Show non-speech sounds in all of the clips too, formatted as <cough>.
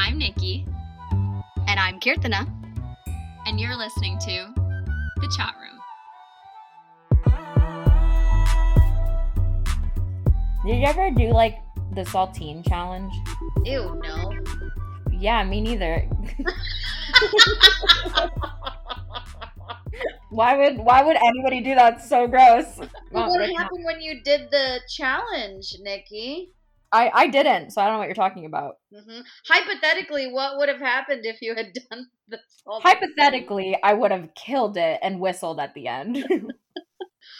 I'm Nikki. And I'm Kirtana. And you're listening to The Chat Room. Did you ever do like the saltine challenge? Ew, no. Yeah, me neither. <laughs> why would why would anybody do that? It's so gross. Well, what happened when you did the challenge, Nikki? I I didn't, so I don't know what you're talking about. hmm Hypothetically, what would have happened if you had <laughs> done the salt? Hypothetically, I would have killed it and whistled at the end. <laughs>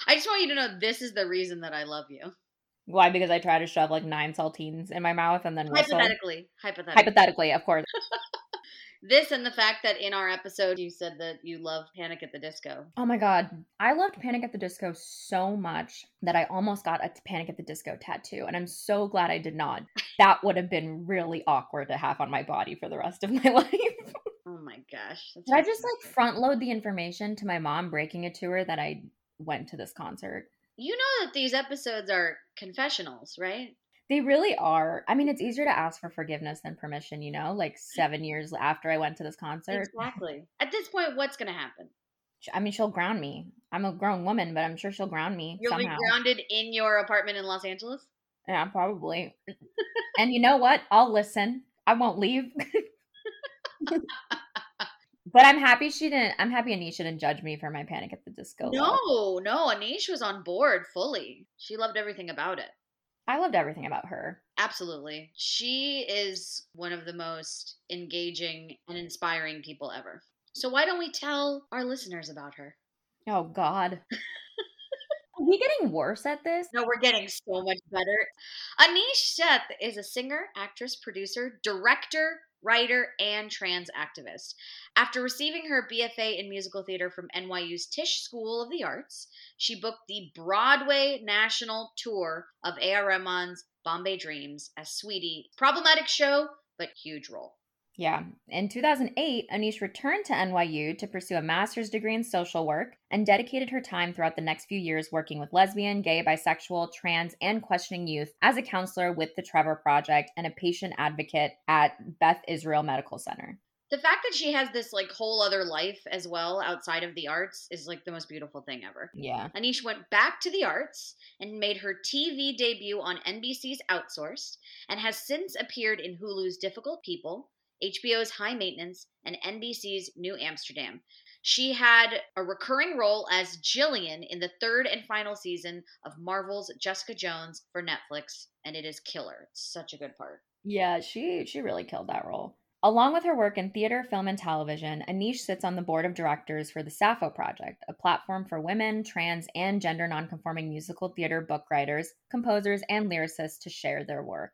I just want you to know this is the reason that I love you. Why? Because I tried to shove like nine saltines in my mouth and then whistle. Hypothetically, hypothetically. Hypothetically, of course. <laughs> this and the fact that in our episode you said that you love Panic at the Disco. Oh my god, I loved Panic at the Disco so much that I almost got a Panic at the Disco tattoo, and I'm so glad I did not. That would have been really awkward to have on my body for the rest of my <laughs> life. Oh my gosh. Did I just like front load the information to my mom breaking it to her that I went to this concert? You know that these episodes are confessionals, right? They really are. I mean, it's easier to ask for forgiveness than permission, you know? Like seven years after I went to this concert. Exactly. At this point, what's going to happen? I mean, she'll ground me. I'm a grown woman, but I'm sure she'll ground me You'll somehow. be grounded in your apartment in Los Angeles? Yeah, probably. <laughs> and you know what? I'll listen. I won't leave. <laughs> but I'm happy she didn't. I'm happy Anisha didn't judge me for my Panic at the Disco. love. No, no. Aneesh was on board fully. She loved everything about it. I loved everything about her. Absolutely. She is one of the most engaging and inspiring people ever. So, why don't we tell our listeners about her? Oh God. <laughs> Are we getting worse at this? No, we're getting so much better. Aneesh Sheth is a singer, actress, producer, director, writer, and trans activist. After receiving her BFA in musical theater from NYU's Tisch School of the Arts, she booked the Broadway national tour of A.R. Rahman's Bombay Dreams as Sweetie. Problematic show, but huge role. Yeah. In 2008, Aneesh returned to NYU to pursue a master's degree in social work and dedicated her time throughout the next few years working with lesbian, gay, bisexual, trans, and questioning youth as a counselor with the Trevor Project and a patient advocate at Beth Israel Medical Center. The fact that she has this like whole other life as well outside of the arts is like the most beautiful thing ever. Yeah. Aneesh went back to the arts and made her TV debut on NBC's Outsourced and has since appeared in Hulu's Difficult People, HBO's High Maintenance, and NBC's New Amsterdam. She had a recurring role as Gillian in the third and final season of Marvel's Jessica Jones for Netflix, and it is killer. It's such a good part. Yeah, she she really killed that role. Along with her work in theater, film, and television, Aneesh sits on the board of directors for the Sappho Project, a platform for women, trans, and gender nonconforming musical theater book writers, composers, and lyricists to share their work.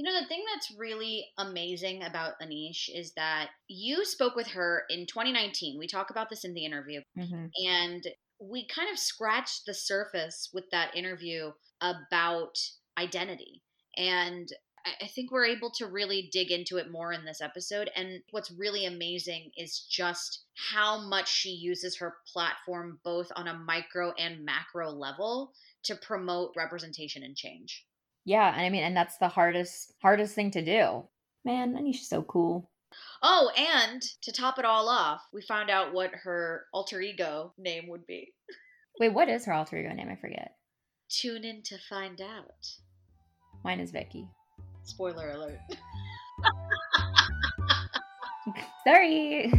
You know, the thing that's really amazing about Aneesh is that you spoke with her in 2019. We talk about this in the interview, Mm-hmm. and we kind of scratched the surface with that interview about identity. And I- I think we're able to really dig into it more in this episode. And what's really amazing is just how much she uses her platform both on a micro and macro level to promote representation and change. Yeah, and I mean, and that's the hardest hardest thing to do. Man, Aneesh's so cool. Oh, and to top it all off, we found out what her alter ego name would be. <laughs> Wait, what is her alter ego name? I forget. Tune in to find out. Mine is Vicky. Spoiler alert. <laughs> <laughs> Sorry.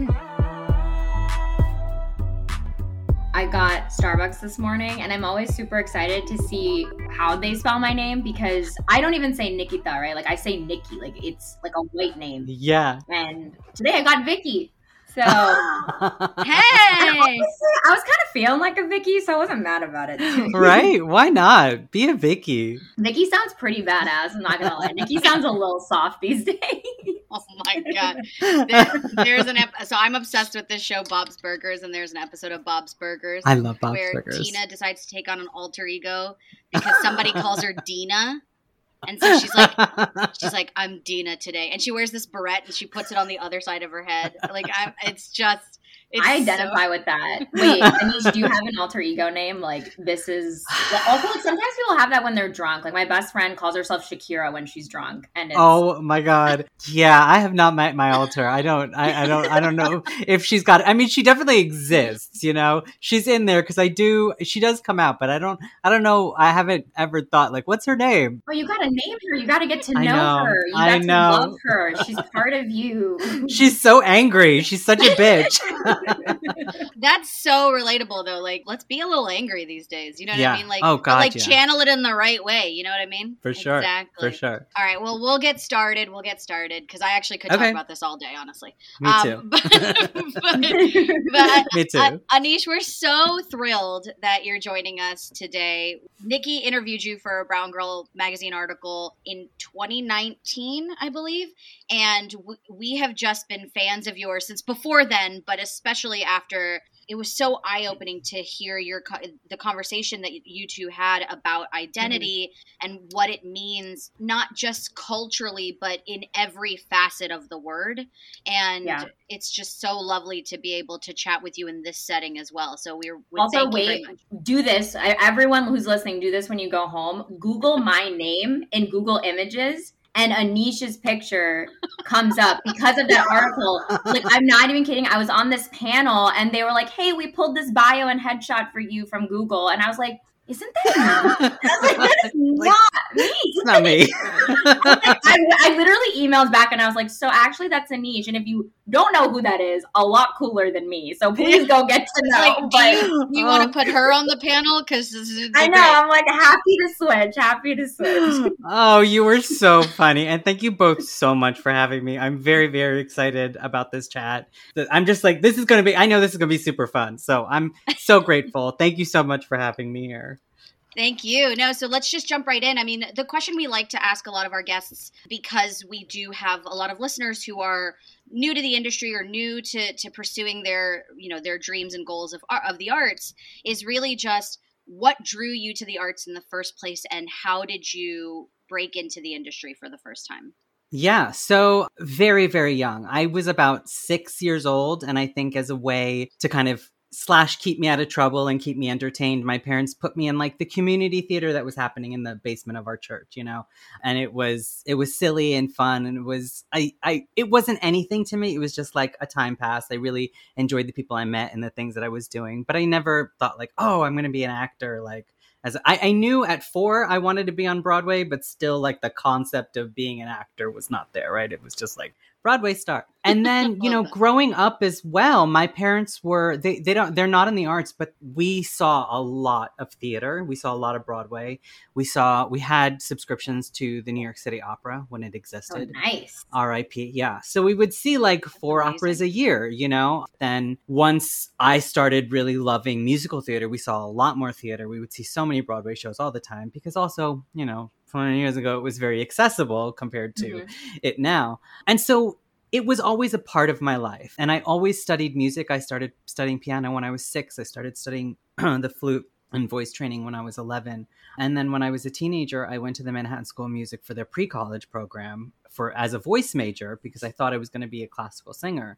I got Starbucks this morning and I'm always super excited to see how they spell my name because I don't even say Nikita, right? Like I say Nikki, like it's like a white name. Yeah. And today I got Vicky. So <laughs> Hey! I was kind of feeling like a Vicky, so I wasn't mad about it. <laughs> right? Why not? Be a Vicky. Vicky sounds pretty badass, I'm not gonna lie. Nikki sounds a little soft these <laughs> days. Oh my god. There- there's an ep- so I'm obsessed with this show Bob's Burgers and there's an episode of Bob's Burgers I love Bob's where Burgers. Tina decides to take on an alter ego because somebody calls her Dina. And so she's like <laughs> she's like I'm Dina today and she wears this beret and she puts it on the other side of her head. Like I'm it's just It's I so- identify with that. <laughs> Wait, Aneesh, do you have an alter ego name? Like this is <sighs> also like sometimes people have that when they're drunk. Like my best friend calls herself Shakira when she's drunk, and it's, Oh my god. Yeah, I have not met my alter. I don't I, I don't I don't know <laughs> if she's got I mean she definitely exists, you know. She's in there cuz I do she does come out, but I don't I don't know I haven't ever thought like what's her name? oh, you gotta name her. You gotta get to know, know, her. You I got know. to love her. She's part of you. <laughs> She's so angry. She's such a bitch. <laughs> That's so relatable though. Like, let's be a little angry these days. You know what Yeah. I mean? Like, Oh, God, like yeah. channel it in the right way. You know what I mean? For sure. Exactly. For sure. All right. Well, we'll get started. We'll get started because I actually could Okay. talk about this all day, honestly. Me too. Um, <laughs> but, but, but <laughs> Me too. uh, Aneesh, we're so thrilled that you're joining us today. Nikki interviewed you for a Brown Girl magazine article in 2019, I believe, and w- we have just been fans of yours since before then, but especially after. It was so eye opening to hear your the conversation that you two had about identity and what it means, not just culturally, but in every facet of the word. And Yeah. it's just so lovely to be able to chat with you in this setting as well. So we're we Also, thank you very wait, do this. I, everyone who's listening, do this when you go home. Google my name in Google Images, and Aneesh's picture <laughs> comes up because of that article. Like, I'm not even kidding. I was on this panel, and they were like, "Hey, we pulled this bio and headshot for you from Google," and I was like, "Isn't that me?" <laughs> I was like, "That is Like- not me." It's not me. <laughs> I, I literally emailed back and I was like, so actually that's Aneesh. And if you don't know who that is, a lot cooler than me. So please go get to know. Like, do but you, you want to uh-huh. put her on the panel? Because this is I know, I'm like happy to switch, happy to switch. <gasps> oh, you were so funny. And thank you both so much for having me. I'm very, very excited about this chat. I'm just like, this is going to be, I know this is going to be super fun. So I'm so grateful. Thank you so much for having me here. Thank you. No, so let's just jump right in. I mean, the question we like to ask a lot of our guests, because we do have a lot of listeners who are new to the industry or new to, to pursuing their, you know, their dreams and goals of of the arts, is really just what drew you to the arts in the first place, and how did you break into the industry for the first time? Yeah, so very, very young. I was about six years old, and I think as a way to kind of slash keep me out of trouble and keep me entertained, my parents put me in like the community theater that was happening in the basement of our church, you know. And it was it was silly and fun, and it was I I it wasn't anything to me. It was just like a time pass. I really enjoyed the people I met and the things that I was doing, but I never thought like, oh, I'm going to be an actor, like as I, I knew at four I wanted to be on Broadway, but still like the concept of being an actor was not there, right? It was just like Broadway star. <laughs> And then, you know, growing up as well, my parents were they they don't they're not in the arts, but we saw a lot of theater. We saw a lot of Broadway. We saw we had subscriptions to the New York City Opera when it Oh, existed. nice. RIP. Yeah. So we would see like four amazing. operas a year, you know? Then once I started really loving musical theater, we saw a lot more theater. We would see so many Broadway shows all the time because also, you know, 20 years ago, it was very accessible compared to Mhm. it now. And so it was always a part of my life. And I always studied music. I started studying piano when I was six. I started studying <clears throat> the flute and voice training when I was 11. And then when I was a teenager, I went to the Manhattan School of Music for their pre-college program for as a voice major because I thought I was going to be a classical singer.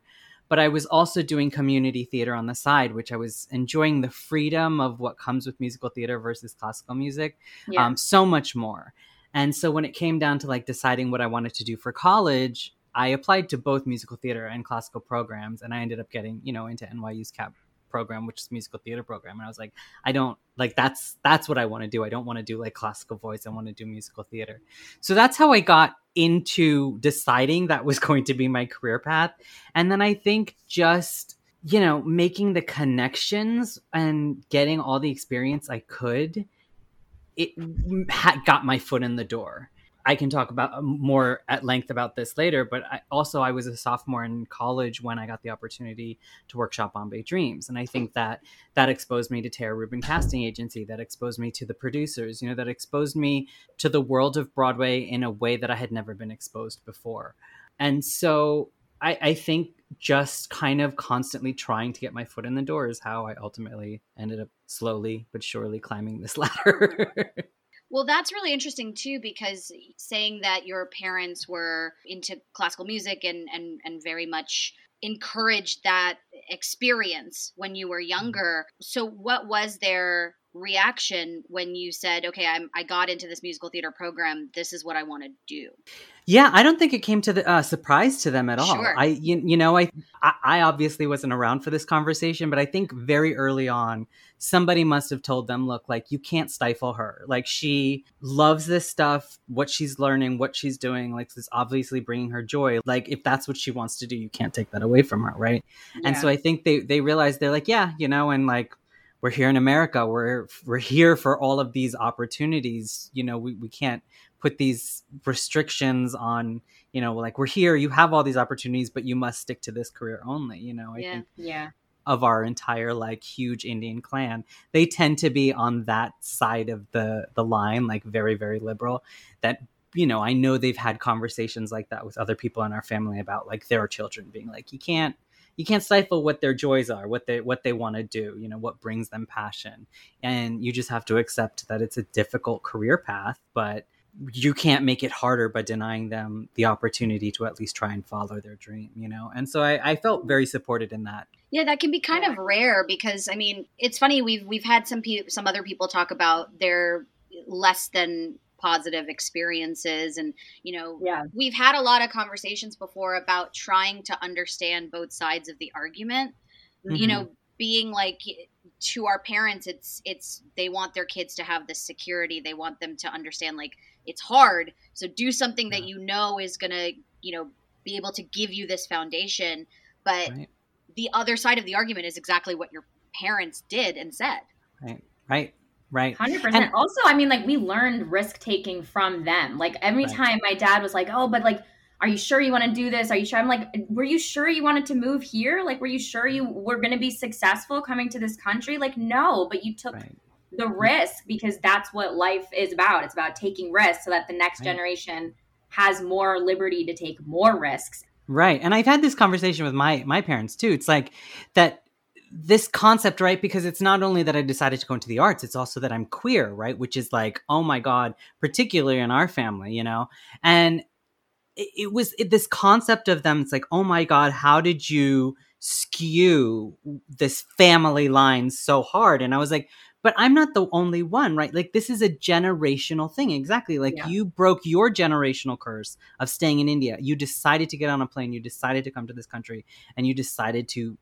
But I was also doing community theater on the side, which I was enjoying the freedom of what comes with musical theater versus classical music Yeah. um, so much more. And so when it came down to like deciding what I wanted to do for college, I applied to both musical theater and classical programs, and I ended up getting you know into NYU's CAP program, which is musical theater program. And I was like, I don't like that's that's what I want to do. I don't want to do like classical voice. I want to do musical theater. So that's how I got into deciding that was <laughs> going to be my career path. And then I think just you know making the connections and getting all the experience I could it ha- got my foot in the door. I can talk about um, more at length about this later, but I, also I was a sophomore in college when I got the opportunity to workshop Bombay Dreams, and I think that that exposed me to Tara Rubin Casting Agency, that exposed me to the producers, you know, that exposed me to the world of Broadway in a way that I had never been exposed before, and so I, I think just kind of constantly trying to get my foot in the door is how I ultimately ended up slowly but surely climbing this <laughs> ladder. Well, that's really interesting too, because saying that your parents were into classical music and and and very much encouraged that experience when you were mm-hmm. younger. So, what was their reaction when you said, "Okay, I'm I got into this musical theater program. This is what I want to do"? Yeah, I don't think it came to the uh, surprise to them at all. Sure. I, you, you know, I, I, I obviously wasn't around for this conversation, but I think very early on, somebody must have told them, look, like you can't stifle her. Like she loves this stuff, what she's learning, what she's doing, like is obviously bringing her joy. Like if that's what she wants to do, you can't take that away from her, right? And so I think they they realized they're like, yeah, you know, and like we're here in America. We're we're here for all of these opportunities. You know, we, we can't put these restrictions on, you know, like we're here, you have all these opportunities, but you must stick to this career only. You know, I Yeah. think Yeah. of our entire like huge Indian clan, they tend to be on that side of the the line, like very, very liberal. That you know, I know they've had conversations like that with other people in our family about like their children being like, you can't you can't stifle what their joys are, what they what they want to do, you know, what brings them passion. And you just have to accept that it's a difficult career path, but you can't make it harder by denying them the opportunity to at least try and follow their dream, you know? And so I, I felt very supported in that. Yeah, that can be kind of rare because I mean, it's funny we've we've had some pe- some other people talk about their less than positive experiences and you know Yeah. we've had a lot of conversations before about trying to understand both sides of the argument you Mhm. know being like to our parents it's it's they want their kids to have this security they want them to understand like it's hard so do something that you know is going to you know be able to give you this foundation but Right. the other side of the argument is exactly what your parents did and said Right. Right. Right. Hundred And- percent. Also, I mean, like we learned risk taking from them. Like every Right. time my dad was like, "Oh, but like, are you sure you want to do this? Are you sure?" I'm like, "Were you sure you wanted to move here? Like, were you sure you were going to be successful coming to this country? Like, no, but you took Right. the risk because that's what life is about. It's about taking risks so that the next Right. generation has more liberty to take more risks. Right. And I've had this conversation with my my parents too. It's like that this concept, right? Because it's not only that I decided to go into the arts, it's also that I'm queer, right? Which is like, oh my God, particularly in our family, you know? And it, it was it, this concept of them, it's like, oh my God, how did you skew this family line so hard? And I was like, but I'm not the only one, right? Like this is a generational thing. Exactly. Like Yeah. you broke your generational curse of staying in India. You decided to get on a plane, you decided to come to this country, and you decided to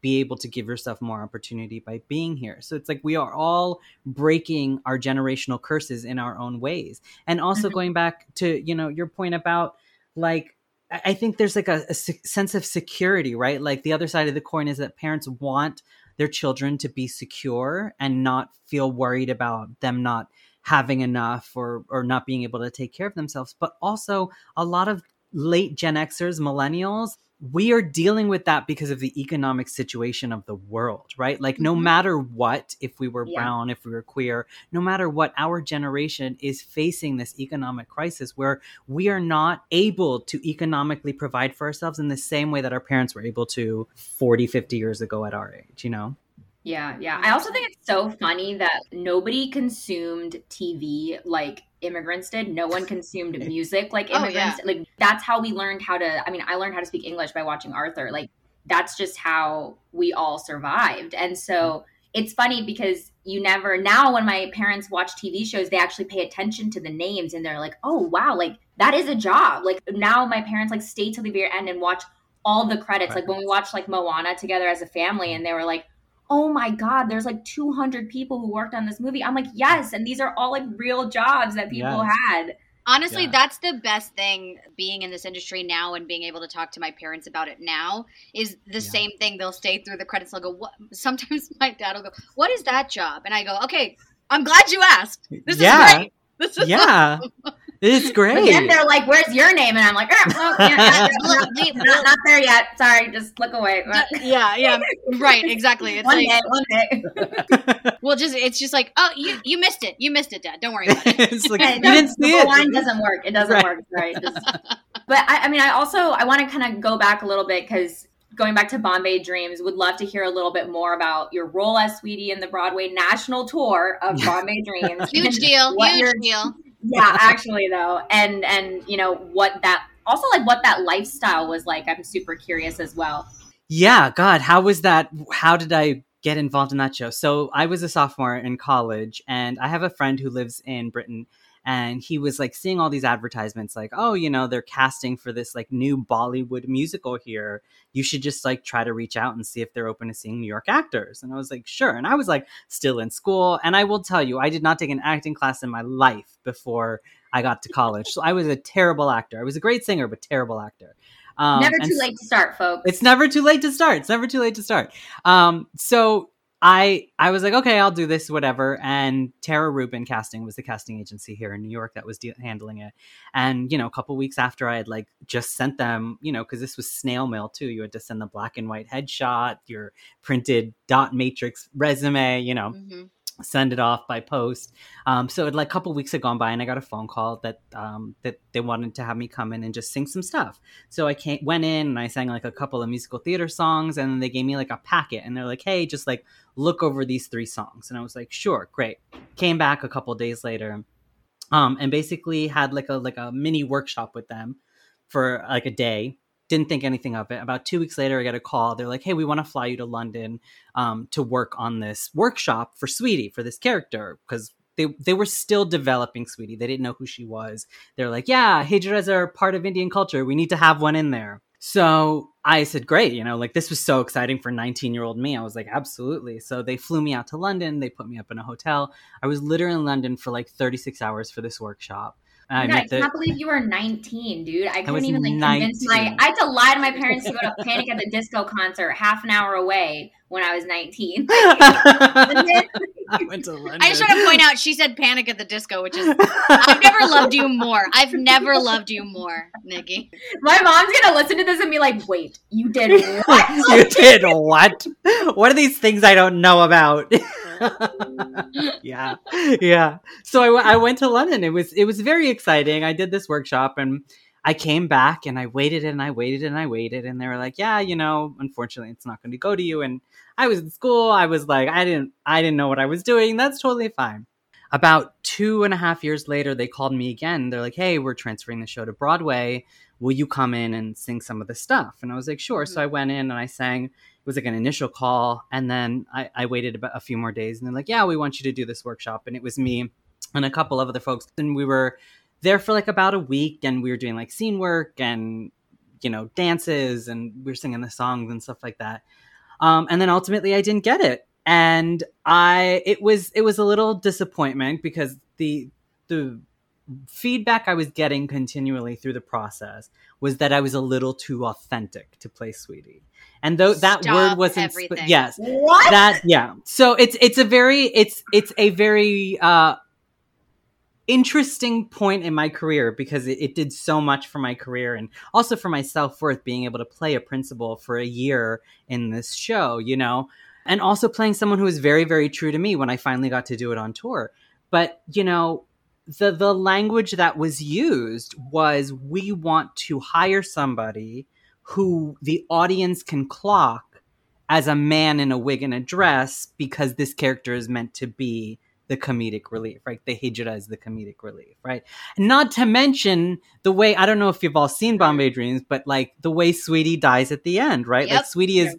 be able to give yourself more opportunity by being here. So it's like we are all breaking our generational curses in our own ways. And also Mhm. going back to, you know, your point about like I I think there's like a, a sense of security, right? Like the other side of the coin is that parents want their children to be secure and not feel worried about them not having enough or or not being able to take care of themselves. But also a lot of late Gen Xers, millennials, we are dealing with that because of the economic situation of the world, right? Like, no Mhm. matter what, if we were Yeah. brown, if we were queer, no matter what, our generation is facing this economic crisis where we are not able to economically provide for ourselves in the same way that our parents were able to 40, 50 years ago at our age, you know? Yeah, yeah. I also think it's so funny that nobody consumed TV like immigrants did. No one consumed <laughs> music like Oh, immigrants. Like that's how we learned how to I mean, I learned how to speak English by watching Arthur. Like that's just how we all survived. And so mm-hmm. it's funny because you never now when my parents watch TV shows, they actually pay attention to the names and they're like, "Oh, wow, like that is a job." Like now my parents like stay till the very end and watch all the credits. Like when we watched like Moana together as a family and they were like, oh my god there's like 200 people who worked on this movie i'm like yes and these are all like real jobs that people Yes. had Honestly, Yeah. that's the best thing being in this industry now and being able to talk to my parents about it now is the Yeah. same thing. They'll stay through the credits. They'll go, "What?" <laughs> Sometimes my dad will go, "What is that job?" And I go, "Okay, I'm glad you asked. This Yeah. is great. <laughs> This is Yeah. <laughs> it's but great. then they're like where's your name and i'm like "Ah, well, yeah, not, not, not, not there yet sorry just look away yeah, yeah, right, exactly. It's one like, day one day <laughs> well, just it's just like, oh, you you missed it. You missed it, Dad. Don't worry about it. <laughs> it's like, you didn't see the it. line doesn't work it doesn't Right. work right just, but I, I mean i also i want to kind of go back a little bit because going back to bombay dreams would love to hear a little bit more about your role as sweetie in the broadway national tour of <laughs> bombay dreams Huge deal. What Huge your- deal. Yeah actually though and and you know what that also like what that lifestyle was like i'm super curious as well yeah, God, how was that? How did I get involved in that show? So I was a sophomore in college, and I have a friend who lives in Britain, and he was like seeing all these advertisements, like, oh, you know, they're casting for this like new Bollywood musical here. You should just like try to reach out and see if they're open to seeing New York actors. And I was like, sure. And I was like still in school, and I will tell you, I did not take an acting class in my life before I got to college. So I was a terrible actor. I was a great singer, but terrible actor. Um, never too late to start, folks. It's never too late to start. It's never too late to start. Um, so I I was like, okay, I'll do this, whatever. And Tara Rubin Casting was the casting agency here in New York that was de- handling it. And you know, a couple weeks after I had like just sent them, you know, because this was snail mail too. You had to send the black and white headshot, your printed dot matrix resume, you know. Mm-hmm send it off by post. Um, so it, like a couple weeks had gone by, and I got a phone call that um, that they wanted to have me come in and just sing some stuff. So I came, went in and I sang like a couple of musical theater songs, and then they gave me like a packet, and they're like, "Hey, just like look over these three songs." And I was like, "Sure, great." Came back a couple days later, um, and basically had like a like a mini workshop with them for like a day didn't think anything of it. About two weeks later, I get a call. They're like, "Hey, we want to fly you to London um, to work on this workshop for Sweetie for this character because they they were still developing Sweetie. They didn't know who she was. They're like, "Yeah, hijras are part of Indian culture. We need to have one in there." So I said, "Great!" You know, like this was so exciting for 19 year old me. I was like, "Absolutely!" So they flew me out to London. They put me up in a hotel. I was literally in London for like 36 hours for this workshop. I, I can't believe you were 19, dude. I couldn't even like 19. convince my. I had to lie to my parents to go to Panic at the Disco concert half an hour away when I was 19. <laughs> <laughs> I went to <laughs> London. I just want to point out she said Panic at the Disco, which is I've never loved you more. I've never loved you more, Nikki. My mom's gonna listen to this and be like, "Wait, you did what? you did what? What are these things I don't know about?" <laughs> yeah, yeah. So I, w- I went to London. It was it was very exciting. I did this workshop and I came back and I waited and I waited and I waited and they were like, yeah, you know, unfortunately, it's not going to go to you. And I was in school. I was like, I didn't I didn't know what I was doing. That's totally fine. About two and a half years later, they called me again. They're like, hey, we're transferring the show to Broadway. Will you come in and sing some of the stuff? And I was like, sure. Mm-hmm. So I went in and I sang was like an initial call and then I, I waited about a few more days and they're like yeah we want you to do this workshop. And it was me and a couple of other folks and we were there for like about a week and we were doing like scene work and you know dances and we were singing the songs and stuff like that. Um, and then ultimately i didn't get it. And i it was it was a little disappointment because the the feedback I was getting continually through the process was that I was a little too authentic to play Sweetie. And though that word wasn't sp- yes. What? That yeah. So it's it's a very it's it's a very uh interesting point in my career because it, it, did so much for my career and also for my self-worth being able to play a principal for a year in this show, you know, and also playing someone who was very very true to me when I finally got to do it on tour. But, you know, the the language that was used was we want to hire somebody who the audience can clock as a man in a wig and a dress because this character is meant to be the comedic relief, right? The hijra is the comedic relief, right? Not to mention the way I don't know if you've all seen Bombay Dreams, but like the way Sweetie dies at the end, right? Yep. Like Sweetie is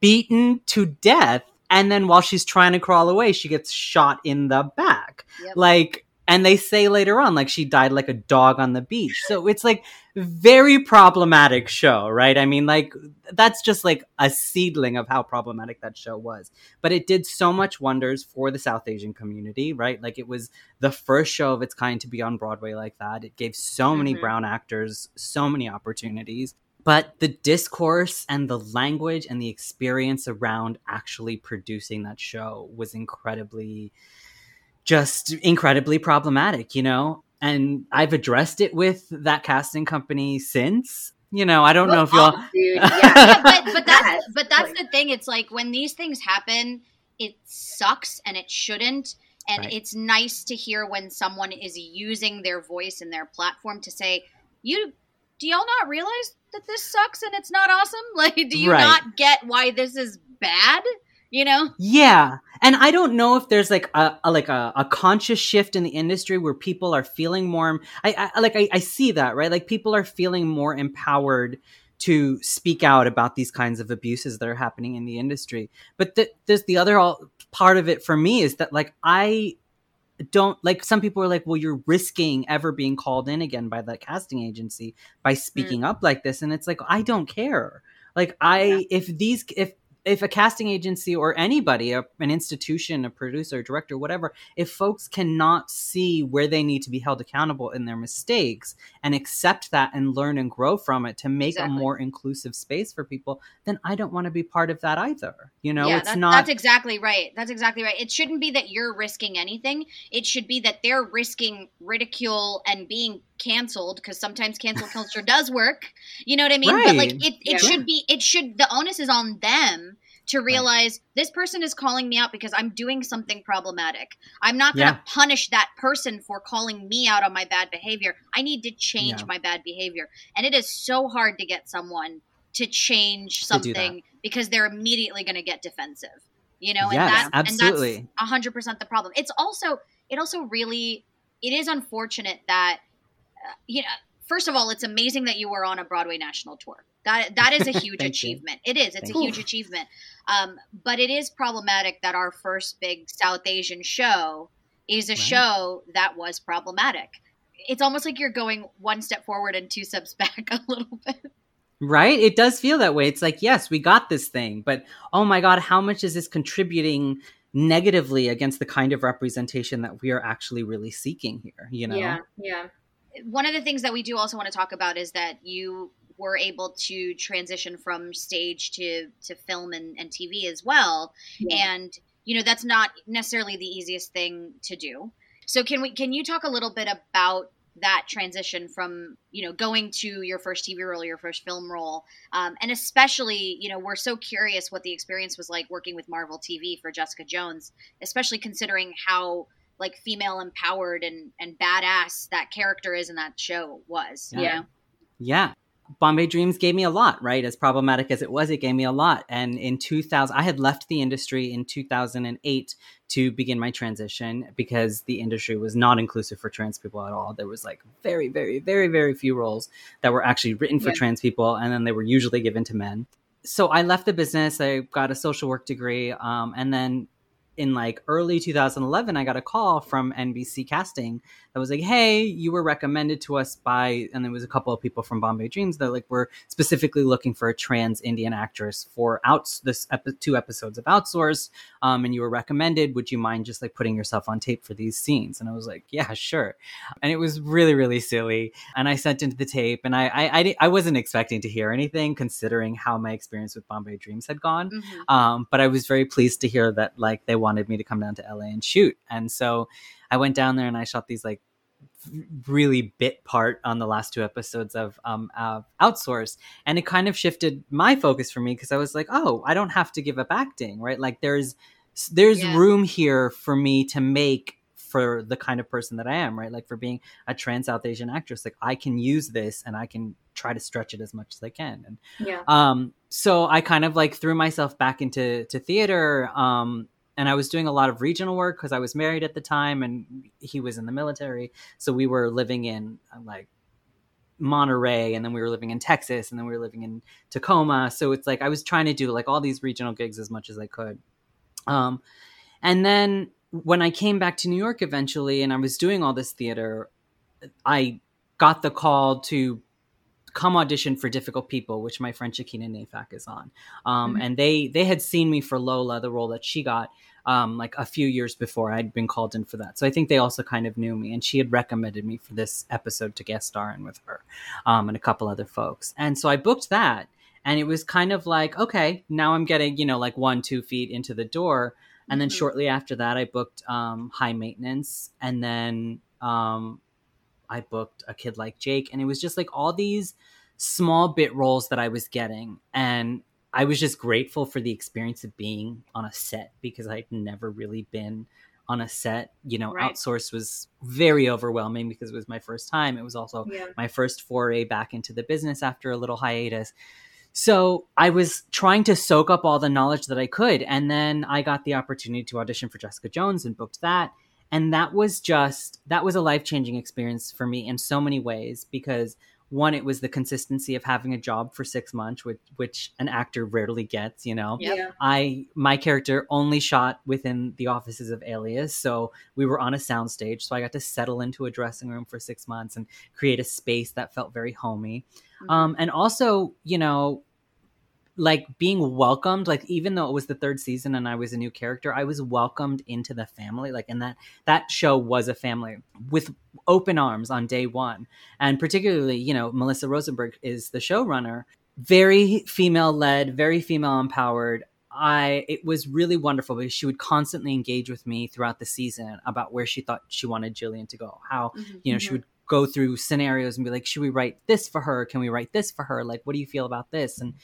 beaten to death, and then while she's trying to crawl away, she gets shot in the back. Yep. Like and they say later on like she died like a dog on the beach. So it's like very problematic show right? I mean like that's just like a seedling of how problematic that show was. But it did so much wonders for the south asian community right? Like it was the first show of its kind to be on broadway like that. It gave so many mm-hmm. brown actors so many opportunities. But the discourse and the language and the experience around actually producing that show was incredibly just incredibly problematic, you know? And I've addressed it with that casting company since. You know, I don't know if y'all. yeah. <laughs> yeah, but but that's but that's the thing. It's like when these things happen, it sucks and it shouldn't. And right. it's nice to hear when someone is using their voice and their platform to say, "You do y'all not realize that this sucks and it's not awesome? <laughs> Like, do you right. not get why this is bad?" You know yeah and i don't know if there's like a, a like a, a, conscious shift in the industry where people are feeling more i, I like I, I, see that right like people are feeling more empowered to speak out about these kinds of abuses that are happening in the industry. But the, there's the other all, part of it for me is that like I don't like some people are like well you're risking ever being called in again by the casting agency by speaking mm. up like this and it's like I don't care. Like I yeah. if these if if a casting agency or anybody, a, an institution, a producer, director, whatever, if folks cannot see where they need to be held accountable in their mistakes and accept that and learn and grow from it to make exactly. a more inclusive space for people, then I don't want to be part of that either. You know, yeah, it's that, not. That's exactly right. That's exactly right. It shouldn't be that you're risking anything. It should be that they're risking ridicule and being canceled because sometimes cancel culture does work. You know what I mean? Right. But like it, it yeah. should be it should the onus is on them to realize right. this person is calling me out because I'm doing something problematic. I'm not going to yeah. punish that person for calling me out on my bad behavior. I need to change yeah. my bad behavior. And it is so hard to get someone to change something because they're immediately going to get defensive. You know, and yes, that absolutely. and that's 100% the problem. It's also it also really it is unfortunate that you know, first of all, it's amazing that you were on a Broadway national tour. That that is a <laughs> huge achievement. You. It is. It's Thank a huge you. achievement. Um, but it is problematic that our first big South Asian show is a right. show that was problematic. It's almost like you're going one step forward and two steps <laughs> back a little bit. Right? It does feel that way. It's like, yes, we got this thing, but oh my God, how much is this contributing negatively against the kind of representation that we are actually really seeking here? You know? Yeah. Yeah one of the things that we do also want to talk about is that you were able to transition from stage to to film and, and TV as well. Yeah. And you know that's not necessarily the easiest thing to do. So can we can you talk a little bit about that transition from you know going to your first TV role, your first film role, um, and especially you know we're so curious what the experience was like working with Marvel TV for Jessica Jones, especially considering how like female empowered and and badass that character is in that show was. Yeah. You know? Yeah. Bombay Dreams gave me a lot, right? As problematic as it was, it gave me a lot. And in 2000, I had left the industry in 2008 to begin my transition because the industry was not inclusive for trans people at all. There was like very, very, very, very few roles that were actually written for yeah. trans people, and then they were usually given to men. So I left the business. I got a social work degree, um, and then in like early 2011 i got a call from nbc casting that was like hey you were recommended to us by and there was a couple of people from bombay dreams that like were specifically looking for a trans indian actress for outs this epi- two episodes of outsourced um, and you were recommended. Would you mind just like putting yourself on tape for these scenes? And i was like yeah sure. And it was really really silly. And i sent into the tape and i i, I, I wasn't expecting to hear anything considering how my experience with bombay dreams had gone. Mm-hmm. um, but i was very pleased to hear that like they wanted wanted me to come down to LA and shoot. And so I went down there and I shot these like really bit part on the last two episodes of um uh, outsource. And it kind of shifted my focus for me because i was like oh i don't have to give up acting right? Like there's there's yeah. room here for me to make for the kind of person that i am right? Like for being a trans south asian actress like i can use this and i can try to stretch it as much as i can. And yeah. um so i kind of like threw myself back into to theater um and I was doing a lot of regional work because I was married at the time and he was in the military. So we were living in uh, like Monterey and then we were living in Texas and then we were living in Tacoma. So it's like I was trying to do like all these regional gigs as much as I could. Um, and then when I came back to New York eventually and I was doing all this theater, I got the call to come audition for difficult people which my friend Shakina Nayfack is on um, mm-hmm. and they they had seen me for lola the role that she got um, like a few years before I'd been called in for that. So I think they also kind of knew me, and she had recommended me for this episode to guest star in with her um, and a couple other folks. And so I booked that, and it was kind of like, okay, now I'm getting you know like one two feet into the door. And then mm-hmm. shortly after that, I booked um, High Maintenance, and then um, I booked A Kid Like Jake, and it was just like all these small bit roles that I was getting, and I was just grateful for the experience of being on a set because I'd never really been on a set. You know, right. outsource was very overwhelming because it was my first time. It was also yeah. my first foray back into the business after a little hiatus. So I was trying to soak up all the knowledge that I could. And then I got the opportunity to audition for Jessica Jones and booked that. And that was just, that was a life changing experience for me in so many ways because one it was the consistency of having a job for six months which which an actor rarely gets you know Yeah. i my character only shot within the offices of alias so we were on a soundstage so i got to settle into a dressing room for six months and create a space that felt very homey Mhm. um and also you know like being welcomed like even though it was the third season and i was a new character i was welcomed into the family like and that that show was a family with open arms on day one. And particularly you know melissa rosenberg is the showrunner very female led very female empowered i it was really wonderful because she would constantly engage with me throughout the season about where she thought she wanted Gillian to go how Mhm. you know she would go through scenarios and be like should we write this for her? Can we write this for her? Like what do you feel about this? And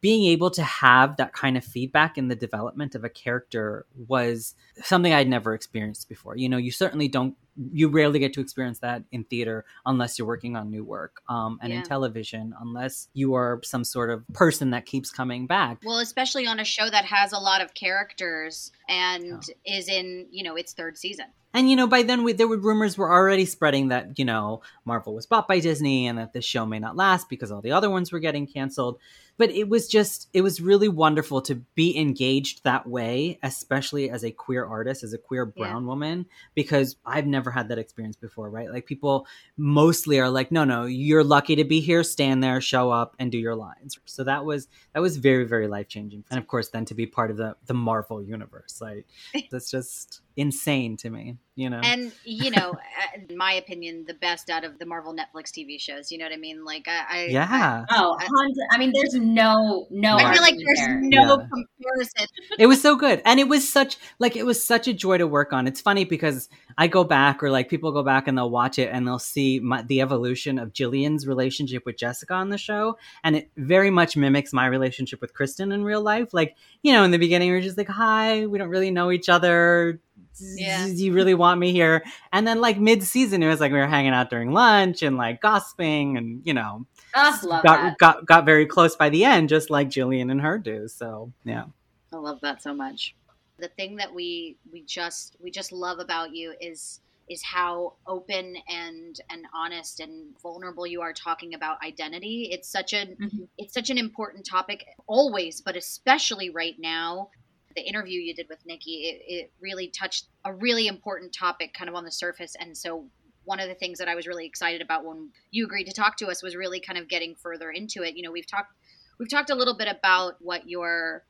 being able to have that kind of feedback in the development of a character was something I'd never experienced before. You know, you certainly don't, you rarely get to experience that in theater unless you're working on new work, um, and Yeah. in television, unless you are some sort of person that keeps coming back. Well, especially on a show that has a lot of characters and is in, you know, its third season. And you know, by then we, there were rumors were already spreading that you know Marvel was bought by Disney and that this show may not last because all the other ones were getting canceled. But it was just it was really wonderful to be engaged that way, especially as a queer artist, as a queer Yeah. brown woman, because I've never had that experience before, right? Like people mostly are like, no, no, you're lucky to be here, stand there, show up, and do your lines. So that was that was very very life changing, and of course, then to be part of the the Marvel universe, like <laughs> that's just insane to me, you know. And, you know, uh, in my opinion, the best out of the Marvel Netflix TV shows. You know what I mean? Like, I. I yeah. Oh, I- I mean, there's no no. I feel like there's there. no Yeah. comparison. it was so good and it was such like it was such a joy to work on it's funny because i go back or like people go back and they'll watch it and they'll see my, the evolution of Gillian's relationship with jessica on the show and it very much mimics my relationship with Krysten in real life like you know in the beginning we are just like hi we don't really know each other Yeah. do you really want me here and then like mid-season it was like we were hanging out during lunch and like gossiping and you know love got, that. got got very close by the end just like Gillian and her do so yeah I love that so much. The thing that we we just we just love about you is is how open and and honest and vulnerable you are talking about identity. It's such a Mhm. it's such an important topic always, but especially right now. The interview you did with Nikki, it, it really touched a really important topic kind of on the surface. And so one of the things that I was really excited about when you agreed to talk to us was really kind of getting further into it. You know, we've talked we've talked a little bit about what your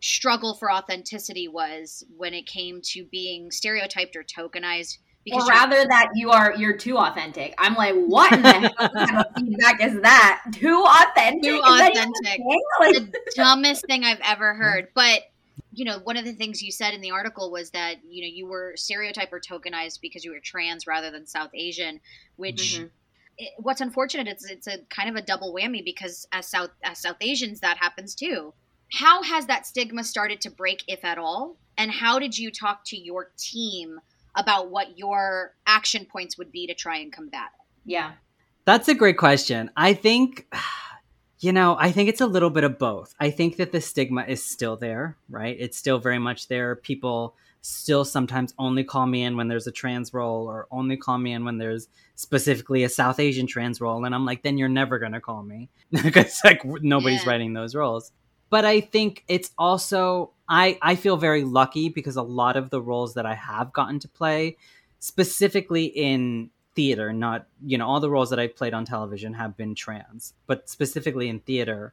struggle for authenticity was when it came to being stereotyped or tokenized Or rather that you are you're too authentic. I'm like, what in the hell kind of feedback is that? Too authentic. Too Is that even a authentic. Like, the dumbest thing I've ever heard. But you know, one of the things you said in the article was that you know you were stereotyped or tokenized because you were trans rather than South Asian, which. Mhm. It, what's unfortunate is it's a kind of a double whammy because as South as South Asians that happens too. How has that stigma started to break, if at all? And how did you talk to your team about what your action points would be to try and combat it? yeah. That's a great question. I think, you know, I think it's a little bit of both. I think that the stigma is still there, right? It's still very much there. People still sometimes only call me in when there's a trans role or only call me in when there's specifically a South Asian trans role. And I'm like, then you're never going to call me <laughs> because like nobody's Yeah. writing those roles. But I think it's also, I, I feel very lucky because a lot of the roles that I have gotten to play, specifically in theater, not, you know, all the roles that I've played on television have been trans, but specifically in theater,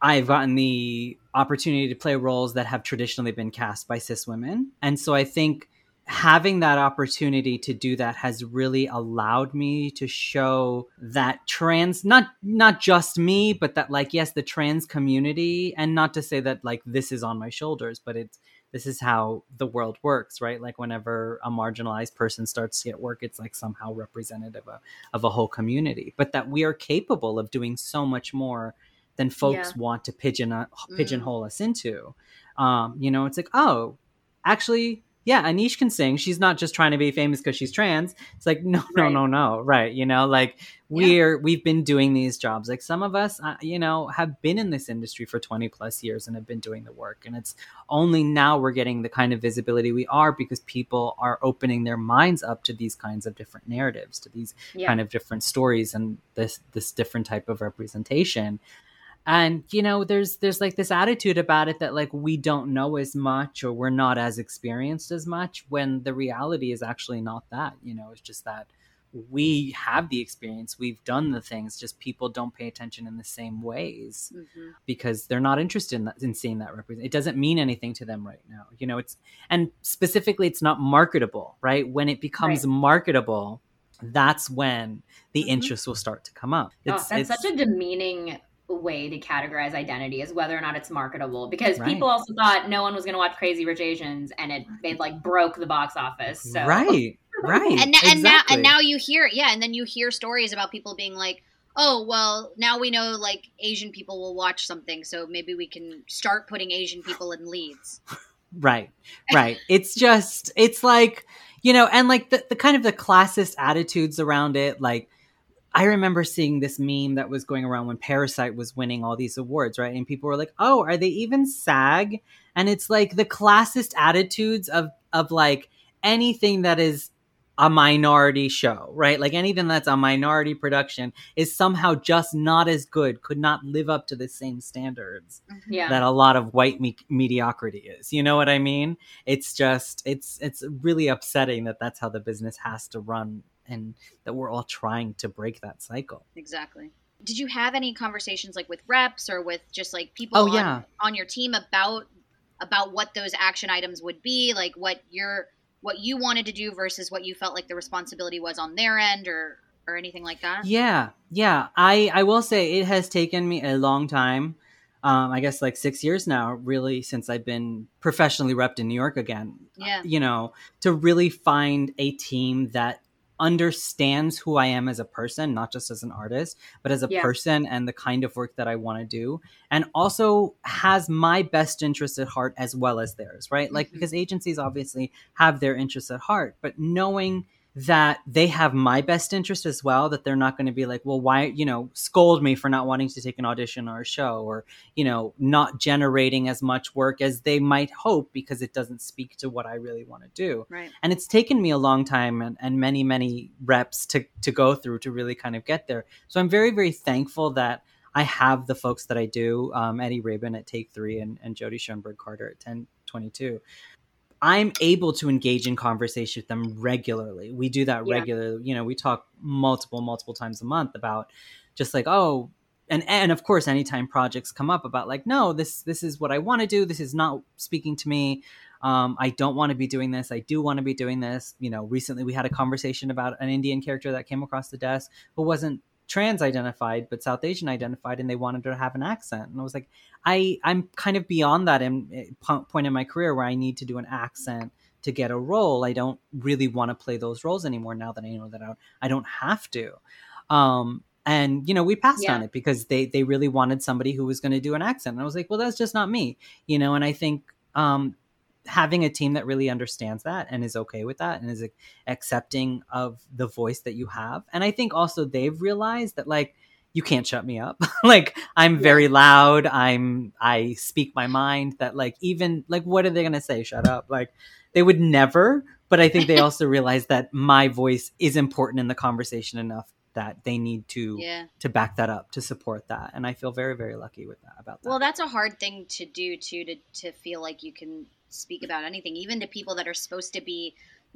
I've gotten the opportunity to play roles that have traditionally been cast by cis women. And so I think having that opportunity to do that has really allowed me to show that trans not not just me but that like yes the trans community and not to say that like this is on my shoulders but it's this is how the world works right? Like whenever a marginalized person starts to get work it's like somehow representative of, of a whole community. But that we are capable of doing so much more than folks want to pigeon pigeonhole us into. Um you know it's like oh actually yeah, Aneesh can sing. She's not just trying to be famous because she's trans. It's like, no, no, Right. no, no. Right. You know, like we're, we've been doing these jobs. Like some of us, uh, you know, have been in this industry for 20 plus years and have been doing the work. And it's only now we're getting the kind of visibility we are because people are opening their minds up to these kinds of different narratives, to these Yeah. kind of different stories and this, this different type of representation and you know there's there's like this attitude about it that like we don't know as much or we're not as experienced as much when the reality is actually not that you know it's just that we have the experience we've done the things just people don't pay attention in the same ways Mhm. because they're not interested in, that, in seeing that represent it doesn't mean anything to them right now you know it's and specifically it's not marketable right when it becomes marketable that's when the Mhm. interest will start to come up Oh, that's it's such a demeaning way to categorize identity is whether or not it's marketable because Right. people also thought no one was going to watch Crazy Rich Asians and it it like broke the box office. So right right and, na- and now and now you hear yeah and then you hear stories about people being like oh well now we know like asian people will watch something so maybe we can start putting asian people in leads <laughs> right right it's just it's like you know and like the, the kind of the classist attitudes around it like i remember seeing this meme that was going around when parasite was winning all these awards right and people were like oh are they even sag and it's like the classist attitudes of of like anything that is a minority show right like anything that's a minority production is somehow just not as good could not live up to the same standards mm-hmm. yeah. that a lot of white me- mediocrity is. You know what I mean? It's just it's it's really upsetting that that's how the business has to run and that we're all trying to break that cycle. exactly did you have any conversations like with reps or with just like people Oh, on, yeah. on your team about about what those action items would be like what your what you wanted to do versus what you felt like the responsibility was on their end or or anything like that Yeah, yeah. I I will say it has taken me a long time. Um, I guess like six years now, really, since I've been professionally repped in New York again. yeah You know, to really find a team that understands who I am as a person, not just as an artist, but as a Yeah. person and the kind of work that I want to do, and also has my best interest at heart as well as theirs, right? Like, Mhm. because agencies obviously have their interests at heart, but knowing that they have my best interest as well that they're not going to be like well why you know scold me for not wanting to take an audition or a show or you know not generating as much work as they might hope because it doesn't speak to what i really want to do. Right. And it's taken me a long time and, and many many reps to to go through to really kind of get there. So i'm very very thankful that i have the folks that i do um, eddie rabin at take three and, and jody schoenberg carter at 1022 i'm able to engage in conversation with them regularly we do that Yeah. regularly you know we talk multiple multiple times a month about just like oh and and of course anytime projects come up about like no this this is what i want to do this is not speaking to me um, I don't want to be doing this. I do want to be doing this. You know, recently we had a conversation about an Indian character that came across the desk who wasn't trans identified but South Asian identified, and they wanted her to have an accent. And I was like, I I'm kind of beyond that in, po- point in my career where I need to do an accent to get a role. I don't really want to play those roles anymore now that I know that I don't, I don't have to. Um, and you know, we passed Yeah. on it because they they really wanted somebody who was going to do an accent. And I was like, well, that's just not me, you know. And I think um, having a team that really understands that and is okay with that and is accepting of the voice that you have. And I think also they've realized that like you can't shut me up. <laughs> like I'm very loud. I'm I speak my mind that like even like what are they going to say? Shut up. Like they would never, but I think they also <laughs> realize that my voice is important in the conversation enough that they need to yeah to back that up to support that and i feel very very lucky with that about that Well, that's a hard thing to do too to to feel like you can speak about anything, even to people that are supposed to be,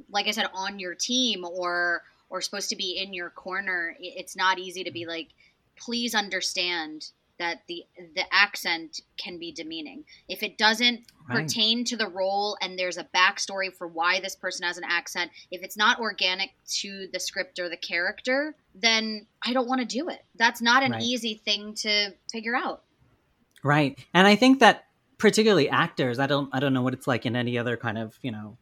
like I said, on your team or or supposed to be in your corner. It's not easy to be mm-hmm. like, please understand that the the accent can be demeaning if it doesn't Right. pertain to the role and there's a backstory for why this person has an accent if it's not organic to the script or the character then i don't want to do it that's not an Right. easy thing to figure out Right. And I think that particularly actors, I don't I don't know what it's like in any other kind of, you know,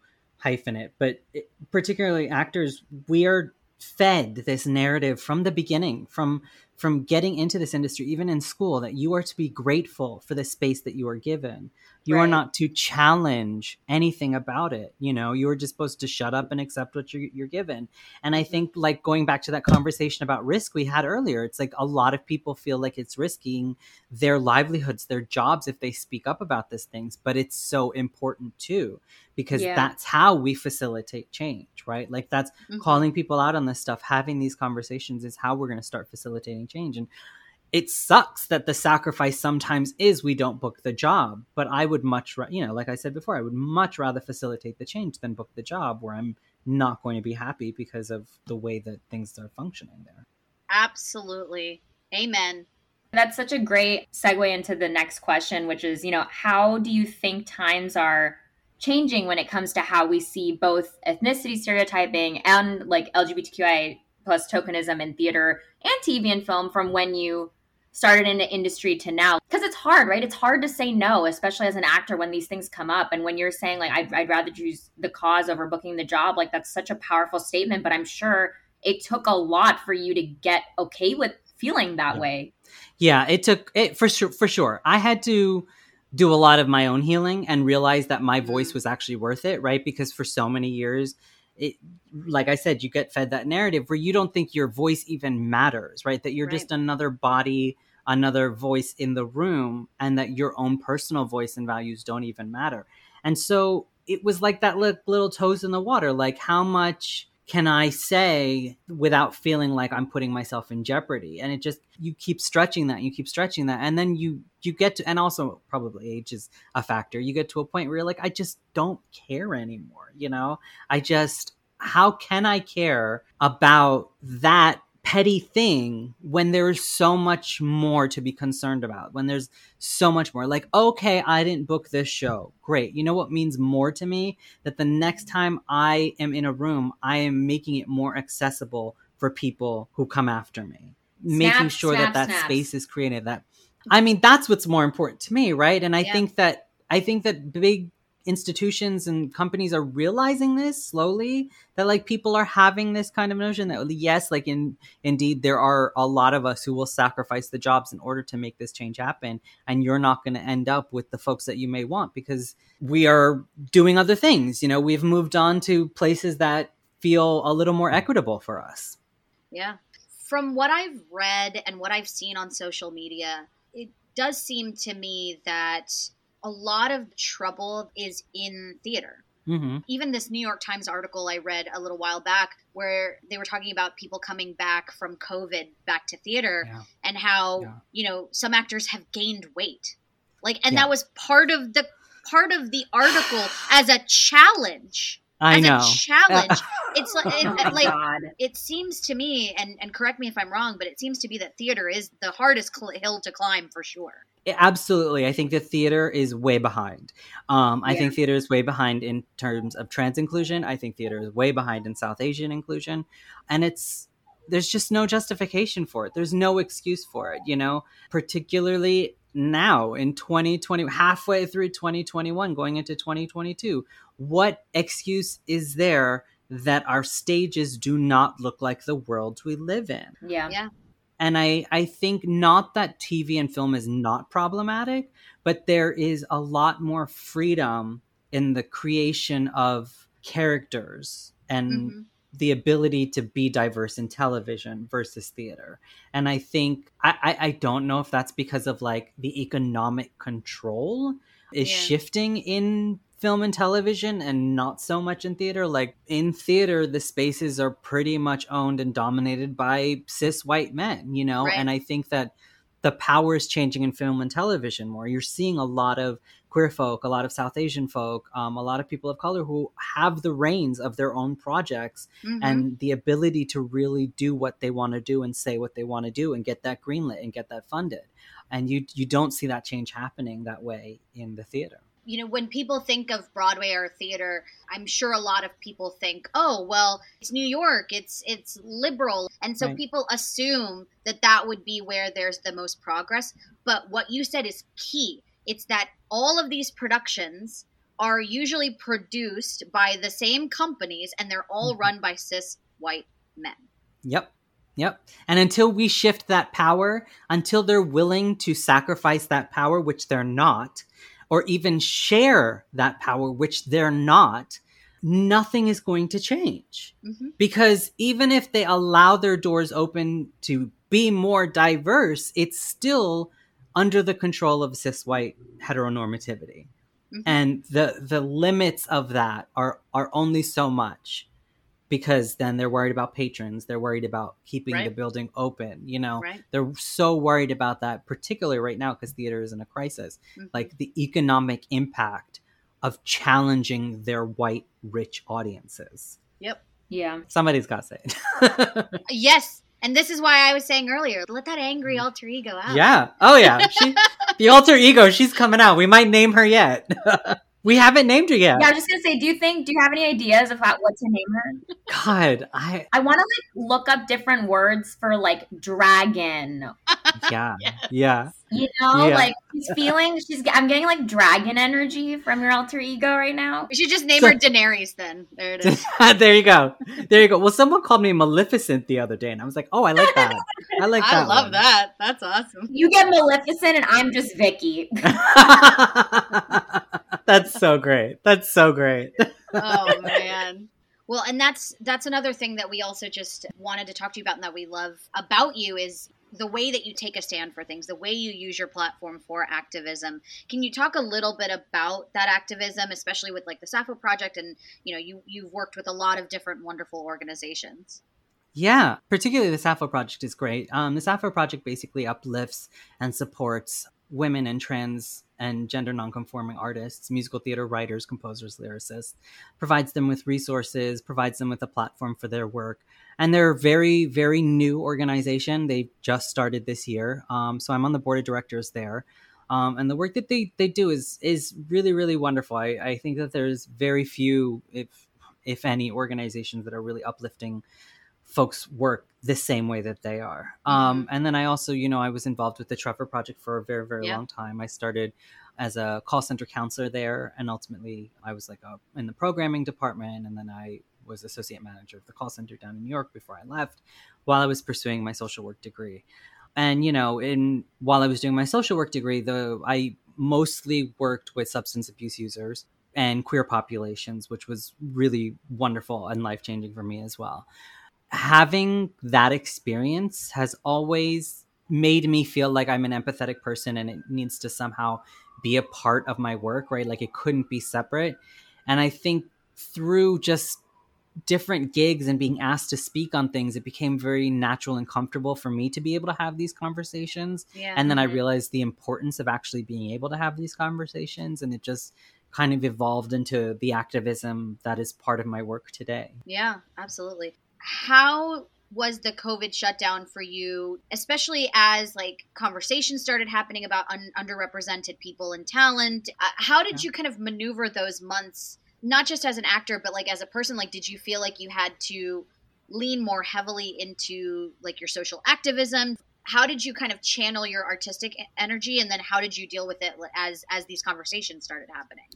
hyphenate, but it, particularly actors, we are fed this narrative from the beginning, from from getting into this industry, even in school, that you are to be grateful for the space that you are given. You right. are not to challenge anything about it. You know, you are just supposed to shut up and accept what you're, you're given. And I think, like, going back to that conversation about risk we had earlier, it's like a lot of people feel like it's risking their livelihoods, their jobs if they speak up about these things. But it's so important too, because yeah. that's how we facilitate change, right? Like, that's mm-hmm. calling people out on this stuff, having these conversations is how we're going to start facilitating change. And it sucks that the sacrifice sometimes is we don't book the job but i would much you know like i said before i would much rather facilitate the change than book the job where i'm not going to be happy because of the way that things are functioning there. Absolutely. Amen. That's such a great segue into the next question which is you know how do you think times are changing when it comes to how we see both ethnicity stereotyping and like lgbtqi plus tokenism in theater and tv and film from when you started in the industry to now. Because it's hard right? It's hard to say no especially as an actor when these things come up. And when you're saying like I'd, I'd rather choose the cause over booking the job like that's such a powerful statement. But i'm sure it took a lot for you to get okay with feeling that yeah. way. Yeah it took it for sure for sure. I had to do a lot of my own healing and realize that my voice mm-hmm. was actually worth it right? Because for so many years it, like I said, you get fed that narrative where you don't think your voice even matters, right? That you're right. just another body, another voice in the room, and that your own personal voice and values don't even matter. And so it was like that little toes in the water. Like, how much can I say without feeling like I'm putting myself in jeopardy? And it just you keep stretching that, you keep stretching that, and then you you get to, and also probably age is a factor. You get to a point where you're like, I just don't care anymore. You know, I just how can I care about that petty thing when there's so much more to be concerned about when there's so much more. Like okay i didn't book this show. Great. You know what means more to me? That the next time i am in a room i am making it more accessible for people who come after me. Snap, making sure snap, that that snap. space is created that i mean that's what's more important to me right? And i yeah. think that i think that big institutions and companies are realizing this slowly that like people are having this kind of notion that yes like in indeed there are a lot of us who will sacrifice the jobs in order to make this change happen and you're not going to end up with the folks that you may want because we are doing other things. You know we've moved on to places that feel a little more equitable for us. Yeah. From what i've read and what i've seen on social media it does seem to me that a lot of trouble is in theater. Mm-hmm. Even this New York Times article I read a little while back, where they were talking about people coming back from COVID back to theater yeah. and how, yeah. you know, some actors have gained weight. Like, and yeah. that was part of the part of the article as a challenge. I as know. a challenge. <laughs> it's like, it, oh like it seems to me, and, and correct me if I'm wrong, but it seems to be that theater is the hardest cl- hill to climb for sure absolutely i think the theater is way behind. Um, i yeah. think theater is way behind in terms of trans inclusion. I think theater is way behind in south asian inclusion. And it's there's just no justification for it. There's no excuse for it you know? Particularly now in 2020 halfway through 2021 going into 2022 what excuse is there that our stages do not look like the world we live in? Yeah. Yeah and I, I think not that TV and film is not problematic, but there is a lot more freedom in the creation of characters and mm-hmm. the ability to be diverse in television versus theater. And I think I, I, I don't know if that's because of like the economic control is yeah. shifting in film and television and not so much in theater. Like in theater, the spaces are pretty much owned and dominated by cis white men, you know? Right. And I think that the power is changing in film and television more. You're seeing a lot of queer folk, a lot of South Asian folk, um, a lot of people of color who have the reins of their own projects mm-hmm. and the ability to really do what they want to do and say what they want to do and get that greenlit and get that funded. And you you don't see that change happening that way in the theater you know, when people think of Broadway or theater, I'm sure a lot of people think, "Oh, well, it's New York, it's it's liberal." And so right. people assume that that would be where there's the most progress, but what you said is key. It's that all of these productions are usually produced by the same companies and they're all mm-hmm. run by cis white men. Yep. Yep. And until we shift that power, until they're willing to sacrifice that power, which they're not, or even share that power, which they're not, nothing is going to change. Mm-hmm. Because even if they allow their doors open to be more diverse, it's still under the control of cis white heteronormativity. Mhm. And the the limits of that are are only so much because then they're worried about patrons, they're worried about keeping the building open, you know. Right. They're so worried about that particularly right now because theater is in a crisis Mhm. like the economic impact of challenging their white rich audiences. Yep. Yeah. Somebody's got to say it. <laughs> Yes. And this is why I was saying earlier, let that angry alter ego out. yeah. Oh yeah. She, the alter ego. She's coming out. We might name her yet. <laughs> we haven't named her yet. Yeah, I was just gonna say, do you think do you have any ideas about what to name her? God. I. I wanna like look up different words for like dragon. Yeah. <laughs> Yeah. You know, Yeah. like she's <laughs> feeling she's I'm getting like dragon energy from your alter ego right now. We should just name So- her Daenerys then. There it is. <laughs> there you go. There you go. Well, someone called me Maleficent the other day, and I was like, "Oh, I like that. I like that." I love one. that. That's awesome. You get Maleficent and I'm just Vicky. <laughs> That's so great. That's so great. <laughs> oh <laughs> man well and that's that's another thing that we also just wanted to talk to you about and that we love about you is the way that you take a stand for things the way you use your platform for activism can you talk a little bit about that activism especially with like the sappho project and you know you you've worked with a lot of different wonderful organizations Yeah, particularly the Sappho Project is great. Um, the Sappho Project basically uplifts and supports women and trans and gender nonconforming artists, musical theater writers, composers, lyricists, provides them with resources, provides them with a platform for their work. And they're a very, very new organization. They just started this year. Um, so I'm on the board of directors there. Um, and the work that they, they do is is really, really wonderful. I, I think that there's very few, if if any, organizations that are really uplifting folks work the same way that they are. Um, and then I also, you know, I was involved with the Trevor Project for a very, very Yeah. long time. I started as a call center counselor there, and ultimately I was like a, in the programming department, and then I was associate manager of the call center down in New York before I left, while I was pursuing my social work degree. And you know, in while I was doing my social work degree, the I mostly worked with substance abuse users and queer populations, which was really wonderful and life changing for me as well having that experience has always made me feel like I'm an empathetic person and it needs to somehow be a part of my work, right? Like it couldn't be separate. And I think through just different gigs and being asked to speak on things, it became very natural and comfortable for me to be able to have these conversations. yeah And then I Mhm. realized the importance of actually being able to have these conversations. And it just kind of evolved into the activism that is part of my work today. Yeah, absolutely. How was the COVID shutdown for you, especially as like conversations started happening about un- underrepresented people and talent? Uh, how did Yeah. you kind of maneuver those months, not just as an actor, but like as a person? Like, did you feel like you had to lean more heavily into like your social activism? How did you kind of channel your artistic energy, and then how did you deal with it as as these conversations started happening?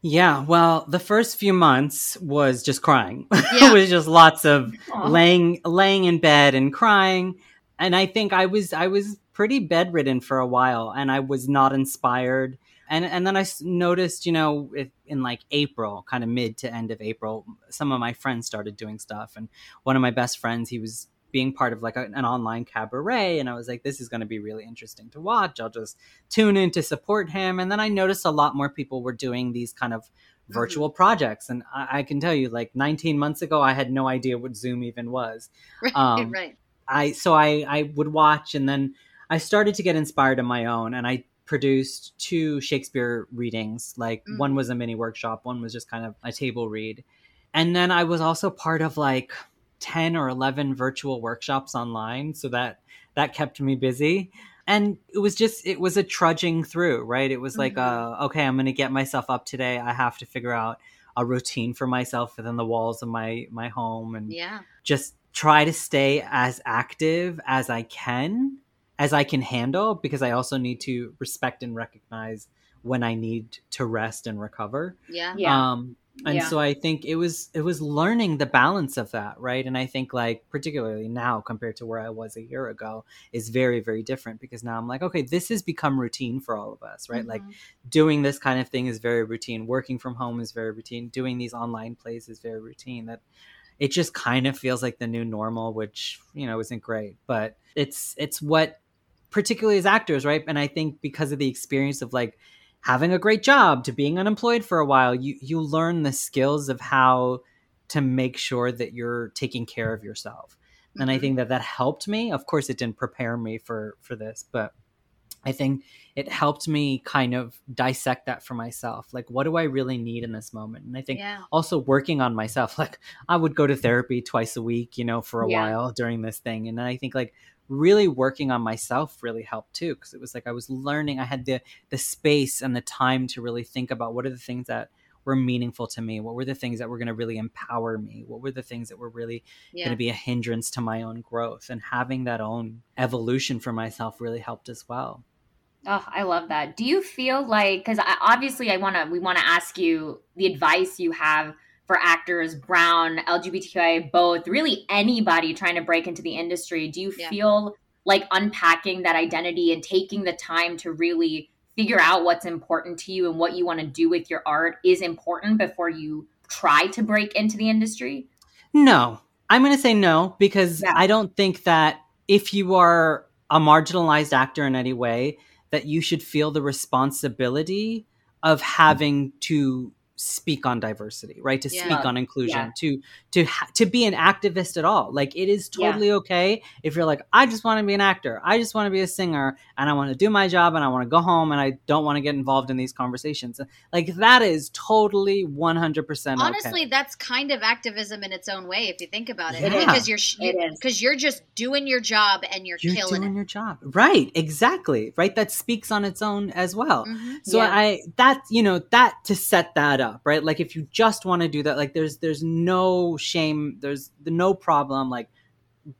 Yeah, well, the first few months was just crying. <laughs> Yeah. it was just lots of Aw. laying laying in bed and crying. And I think I was I was pretty bedridden for a while and I was not inspired. And and then I noticed, you know, if, in like April, kind of mid to end of April, some of my friends started doing stuff and one of my best friends, he was being part of like a, an online cabaret and I was like this is going to be really interesting to watch. I'll just tune in to support him. And then I noticed a lot more people were doing these kind of virtual projects. And I, I can tell you, like 19 months ago, I had no idea what Zoom even was. <laughs> Right, Um, right. I so I I would watch, and then I started to get inspired on my own, and I produced two Shakespeare readings. Like Mm. one was a mini workshop, one was just kind of a table read, and then I was also part of like 10 or 11 virtual workshops online, so that that kept me busy. And it was just it was a trudging through, right? It was like, Mhm. uh, okay, I'm going to get myself up today. I have to figure out a routine for myself within the walls of my my home and Yeah. just try to stay as active as I can, as I can handle, because I also need to respect and recognize when I need to rest and recover. Yeah. Yeah. Um, and Yeah. so I think it was it was learning the balance of that, right? And I think like particularly now compared to where I was a year ago is very very different because now I'm like, okay, this has become routine for all of us, right? Like Mhm. doing this kind of thing is very routine. Working from home is very routine. Doing these online plays is very routine. That it just kind of feels like the new normal, which you know isn't great, but it's it's what particularly as actors, right? And I think because of the experience of like having a great job to being unemployed for a while, you you learn the skills of how to make sure that you're taking care of yourself. And I Mhm. think that that helped me. Of course, it didn't prepare me for for this, but I think it helped me kind of dissect that for myself. Like, what do I really need in this moment? And I think Yeah. also working on myself. <laughs> Like, I would go to therapy twice a week, you know, for a Yeah. while during this thing. And I think like really working on myself really helped too, because it was like I was learning. I had the the space and the time to really think about what are the things that were meaningful to me. What were the things that were going to really empower me? What were the things that were really Yeah. going to be a hindrance to my own growth? And having that own evolution for myself really helped as well. Oh, I love that. Do you feel like because obviously I want to we want to ask you the advice you have for actors, brown, LGBTQI, both, really anybody trying to break into the industry. Do you Yeah. feel like unpacking that identity and taking the time to really figure out what's important to you and what you want to do with your art is important before you try to break into the industry? No, I'm going to say no because Yeah. I don't think that if you are a marginalized actor in any way, that you should feel the responsibility of having to speak on diversity, right? To Yeah. speak on inclusion, Yeah. to to ha- to be an activist at all. Like it is Yeah. totally okay if you're like, I just want to be an actor, I just want to be a singer, and I want to do my job, and I want to go home, and I don't want to get involved in these conversations. Like that is totally 100 percent Honestly, that's kind of activism in its own way if you think about it. Yeah. Because you're It is. because you're just doing your job and you're, you're killing doing it. your job right exactly right that speaks on its own as well Mhm. so Yeah. i that you know that to set that up right? Like if you just want to do that like there's there's no shame there's no problem like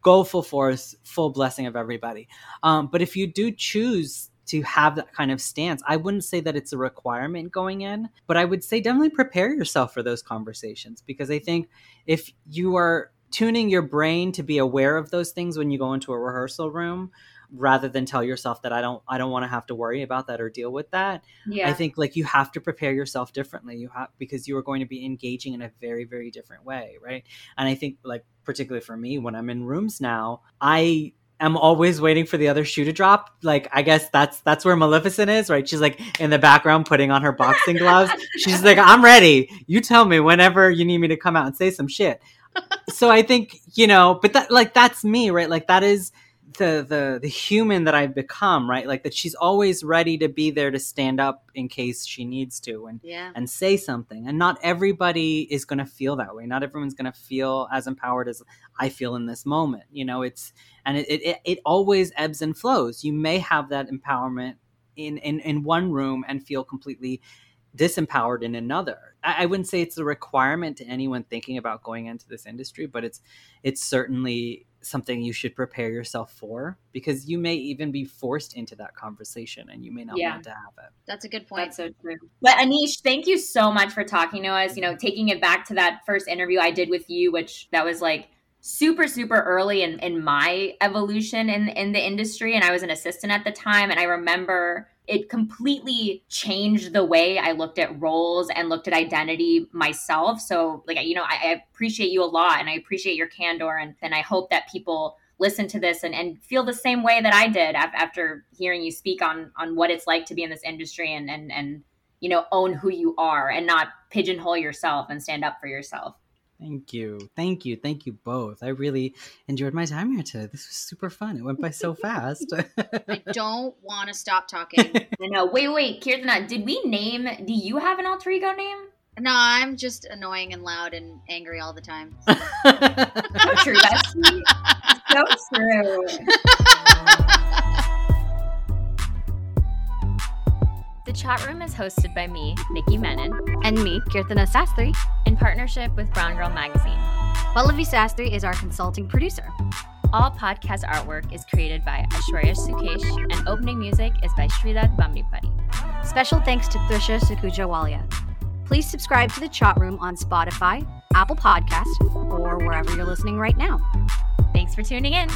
go full force full blessing of everybody. Um but if you do choose to have that kind of stance i wouldn't say that it's a requirement going in but i would say definitely prepare yourself for those conversations because i think if you are tuning your brain to be aware of those things when you go into a rehearsal room rather than tell yourself that I don't I don't want to have to worry about that or deal with that. Yeah. I think like you have to prepare yourself differently. You have because you are going to be engaging in a very very different way, right? And I think like particularly for me when I'm in rooms now, I am always waiting for the other shoe to drop. Like I guess that's that's where Maleficent is, right? She's like in the background putting on her boxing gloves. <laughs> She's like, I'm ready. You tell me whenever you need me to come out and say some shit. so I think, you know, but that like that's me, right? Like that is the the the human that I've become, right? Like that she's always ready to be there to stand up in case she needs to and Yeah. and say something. And not everybody is going to feel that way. Not everyone's going to feel as empowered as I feel in this moment. You know, it's and it it, it always ebbs and flows. You may have that empowerment in in in one room and feel completely disempowered in another. I, I wouldn't say it's a requirement to anyone thinking about going into this industry, but it's it's certainly something you should prepare yourself for because you may even be forced into that conversation and you may not Yeah. want to have it. That's a good point. That's so true. But Aneesh, thank you so much for talking to us. You know, taking it back to that first interview I did with you, which that was like super, super early in, in my evolution in in the industry. And I was an assistant at the time. And I remember it completely changed the way I looked at roles and looked at identity myself. So, like, you know, I, I appreciate you a lot and I appreciate your candor. And, and I hope that people listen to this and, and feel the same way that I did af- after hearing you speak on on what it's like to be in this industry and and and you know own who you are and not pigeonhole yourself and stand up for yourself. Thank you. Thank you. Thank you both. I really enjoyed my time here today. This was super fun. It went by so fast. <laughs> I <laughs> don't want to stop talking. <laughs> I know. Wait, wait, Kirtana, uh, did we name? Do you have an alter ego name? no, I'm just annoying and loud and angry all the time. So true. That's so true. The chat room is hosted by me, Nikki Menon, and me, Kirtana Sastry. in partnership with Brown Girl Magazine. Pallavi Sastry is our consulting producer. All podcast artwork is created by Aishwarya Sukesh, and opening music is by Sridhar Bambipati. Special thanks to Trisha Sakujawalia. Please subscribe to the chat room on Spotify, Apple Podcast, or wherever you're listening right now. Thanks for tuning in.